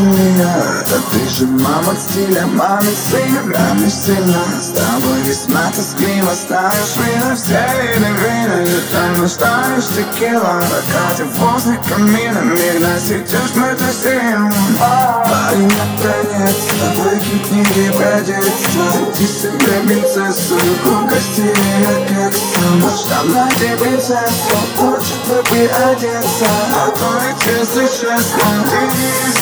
меня. Да ты же мама стиля, мама сын Ранишь сильно, с тобой весьма тоскливо Ставишь вина, все виды вина. И там наставишь текила Пока возле камина Миг насетешь мы тусим Парень, наконец, выкинь книги детство Найди себе принцессу, как сам Штаб найди принцессу, хочет бы приодеться А то ведь если честно, ты не из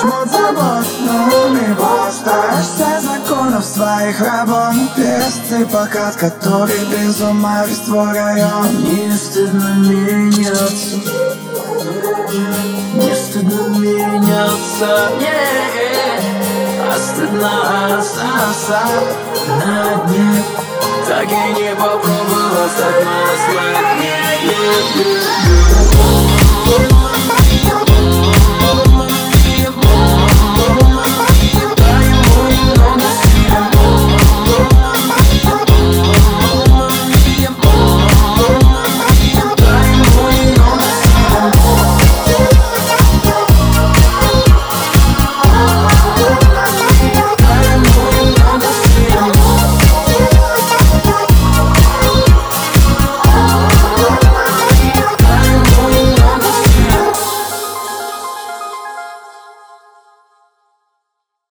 шмот забот Ну, либо стараешься законов своих работ. Персты покат, который без ума весь твой район. Не стыдно меняться. Не стыдно меняться. А стыдно остаться на дне. Так и не попробовал стать маслом Не люблю